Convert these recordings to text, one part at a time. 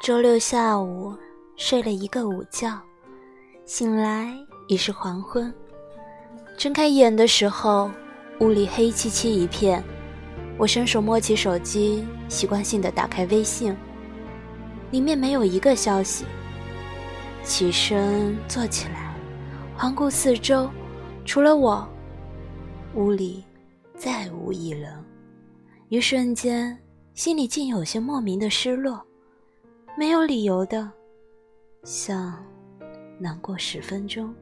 周六下午睡了一个午觉，醒来已是黄昏。睁开眼的时候，屋里黑漆漆一片。我伸手摸起手机，习惯性的打开微信，里面没有一个消息。起身坐起来，环顾四周，除了我，屋里再无一人。一瞬间，心里竟有些莫名的失落，没有理由的，像难过十分钟。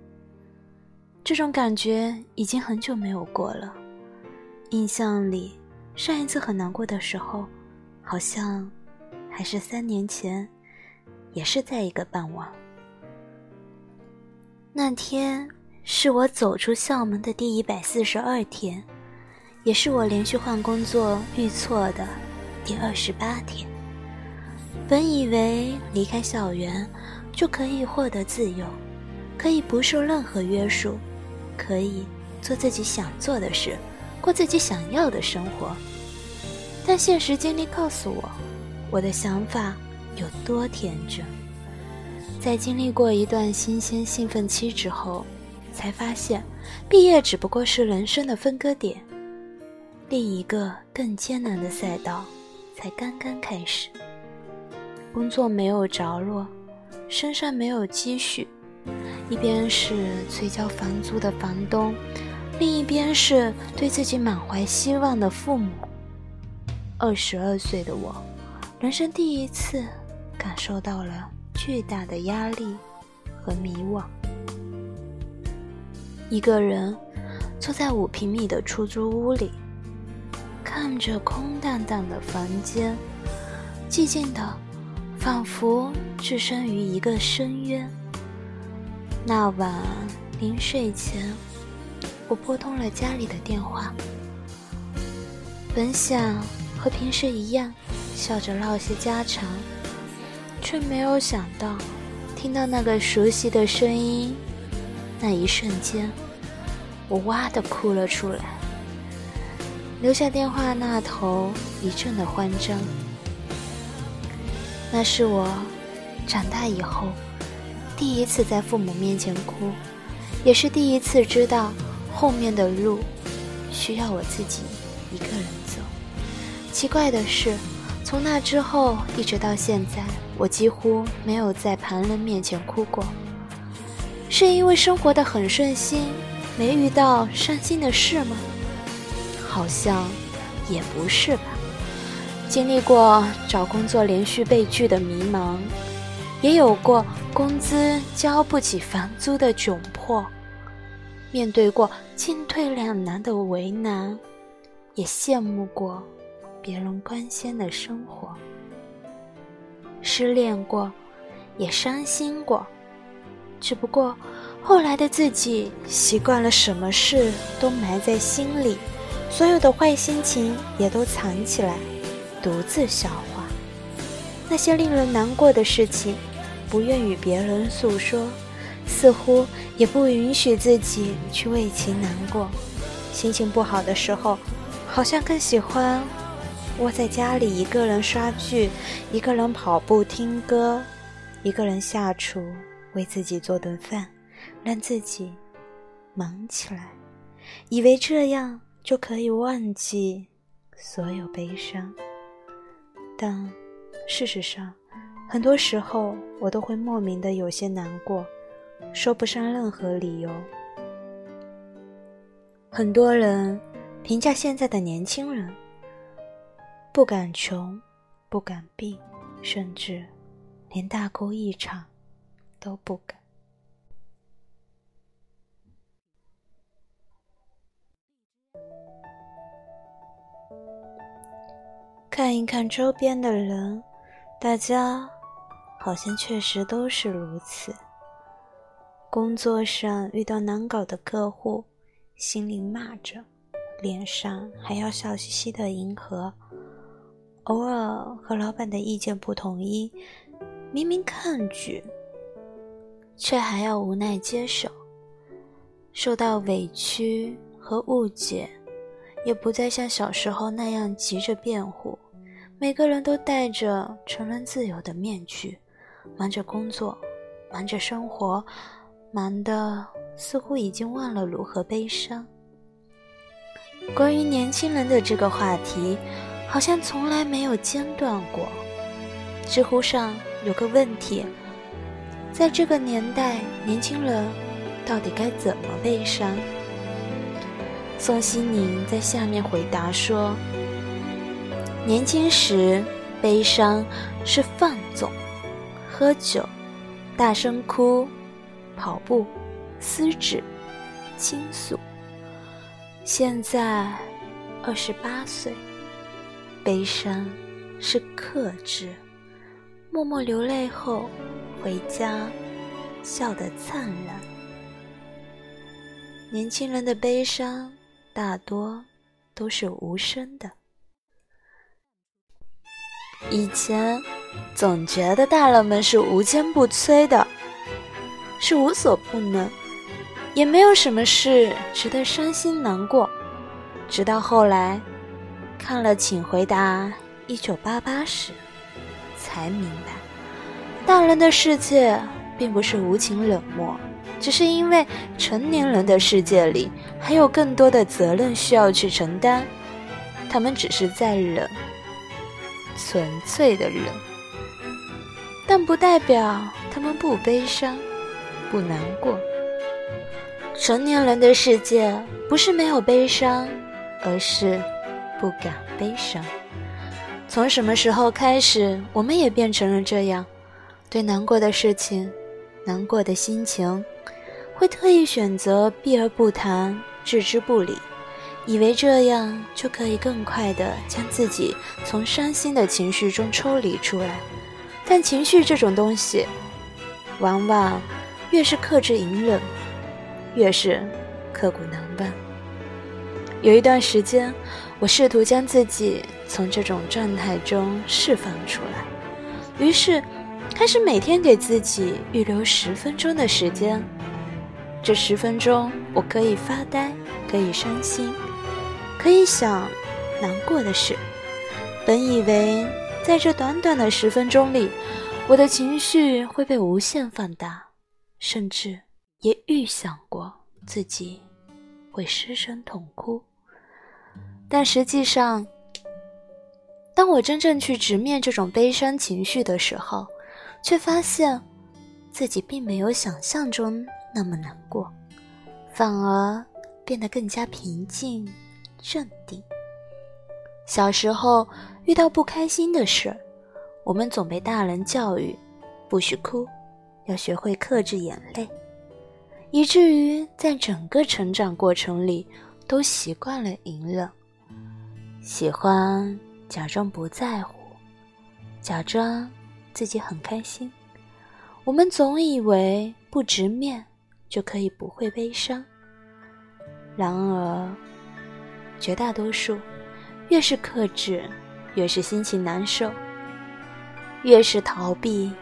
这种感觉已经很久没有过了，印象里。上一次很难过的时候，好像还是三年前，也是在一个傍晚。那天是我走出校门的第一百四十二天，也是我连续换工作遇错的第二十八天。本以为离开校园就可以获得自由，可以不受任何约束，可以做自己想做的事。过自己想要的生活，但现实经历告诉我，我的想法有多天真。在经历过一段新鲜兴奋期之后，才发现，毕业只不过是人生的分割点，另一个更艰难的赛道才刚刚开始。工作没有着落，身上没有积蓄，一边是催交房租的房东。另一边是对自己满怀希望的父母。二十二岁的我，人生第一次感受到了巨大的压力和迷惘。一个人坐在五平米的出租屋里，看着空荡荡的房间，寂静的，仿佛置身于一个深渊。那晚临睡前。我拨通了家里的电话，本想和平时一样笑着唠些家常，却没有想到听到那个熟悉的声音，那一瞬间，我哇的哭了出来，留下电话那头一阵的慌张。那是我长大以后第一次在父母面前哭，也是第一次知道。后面的路需要我自己一个人走。奇怪的是，从那之后一直到现在，我几乎没有在旁人面前哭过。是因为生活的很顺心，没遇到伤心的事吗？好像也不是吧。经历过找工作连续被拒的迷茫，也有过工资交不起房租的窘迫。面对过进退两难的为难，也羡慕过别人光鲜的生活；失恋过，也伤心过。只不过后来的自己习惯了什么事都埋在心里，所有的坏心情也都藏起来，独自消化。那些令人难过的事情，不愿与别人诉说。似乎也不允许自己去为其难过，心情不好的时候，好像更喜欢窝在家里一个人刷剧，一个人跑步听歌，一个人下厨为自己做顿饭，让自己忙起来，以为这样就可以忘记所有悲伤。但事实上，很多时候我都会莫名的有些难过。说不上任何理由。很多人评价现在的年轻人：不敢穷，不敢病，甚至连大哭一场都不敢。看一看周边的人，大家好像确实都是如此。工作上遇到难搞的客户，心里骂着，脸上还要笑嘻嘻的迎合；偶尔和老板的意见不统一，明明抗拒，却还要无奈接受。受到委屈和误解，也不再像小时候那样急着辩护，每个人都戴着成人自由的面具，忙着工作，忙着生活，忙的似乎已经忘了如何悲伤。关于年轻人的这个话题，好像从来没有间断过。知乎上有个问题：在这个年代，年轻人到底该怎么悲伤？宋希宁在下面回答说。年轻时，悲伤是放纵、喝酒、大声哭、跑步、撕纸、倾诉。现在，二十八岁，悲伤是克制，默默流泪后回家，笑得灿烂。年轻人的悲伤大多都是无声的。以前总觉得大人们是无坚不摧的，是无所不能，也没有什么事值得伤心难过。直到后来看了《请回答一九八八》时，才明白，大人的世界并不是无情冷漠，只是因为成年人的世界里还有更多的责任需要去承担，他们只是在忍。纯粹的人，但不代表他们不悲伤、不难过。成年人的世界不是没有悲伤，而是不敢悲伤。从什么时候开始，我们也变成了这样？对难过的事情、难过的心情，会特意选择避而不谈、置之不理。以为这样就可以更快地将自己从伤心的情绪中抽离出来，但情绪这种东西，往往越是克制隐忍，越是刻骨难忘。有一段时间，我试图将自己从这种状态中释放出来，于是开始每天给自己预留十分钟的时间，这十分钟我可以发呆，可以伤心。可以想难过的事。本以为在这短短的十分钟里，我的情绪会被无限放大，甚至也预想过自己会失声痛哭。但实际上，当我真正去直面这种悲伤情绪的时候，却发现自己并没有想象中那么难过，反而变得更加平静。镇定。小时候遇到不开心的事，我们总被大人教育，不许哭，要学会克制眼泪，以至于在整个成长过程里都习惯了隐忍，喜欢假装不在乎，假装自己很开心。我们总以为不直面就可以不会悲伤，然而。绝大多数，越是克制，越是心情难受；越是逃避，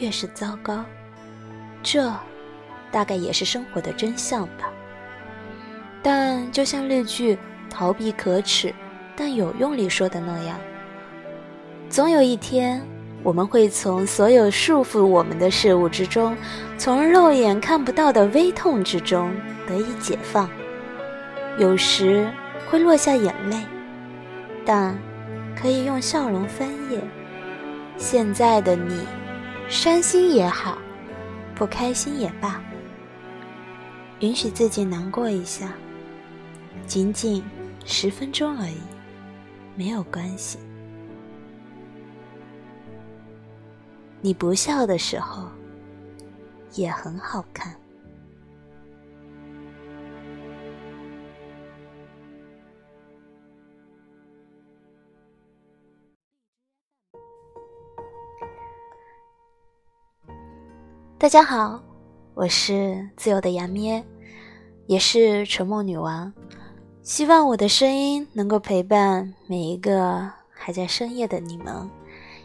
越是糟糕。这，大概也是生活的真相吧。但就像那句《逃避可耻但有用》里说的那样，总有一天，我们会从所有束缚我们的事物之中，从肉眼看不到的微痛之中得以解放。有时。会落下眼泪，但可以用笑容翻页。现在的你，伤心也好，不开心也罢，允许自己难过一下，仅仅十分钟而已，没有关系。你不笑的时候，也很好看。大家好，我是自由的杨咩，也是沉默女王。希望我的声音能够陪伴每一个还在深夜的你们，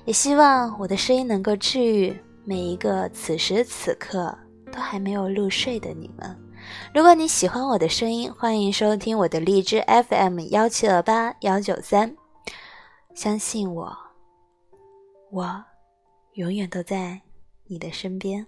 也希望我的声音能够治愈每一个此时此刻都还没有入睡的你们。如果你喜欢我的声音，欢迎收听我的荔枝 FM 幺七二八幺九三。相信我，我永远都在你的身边。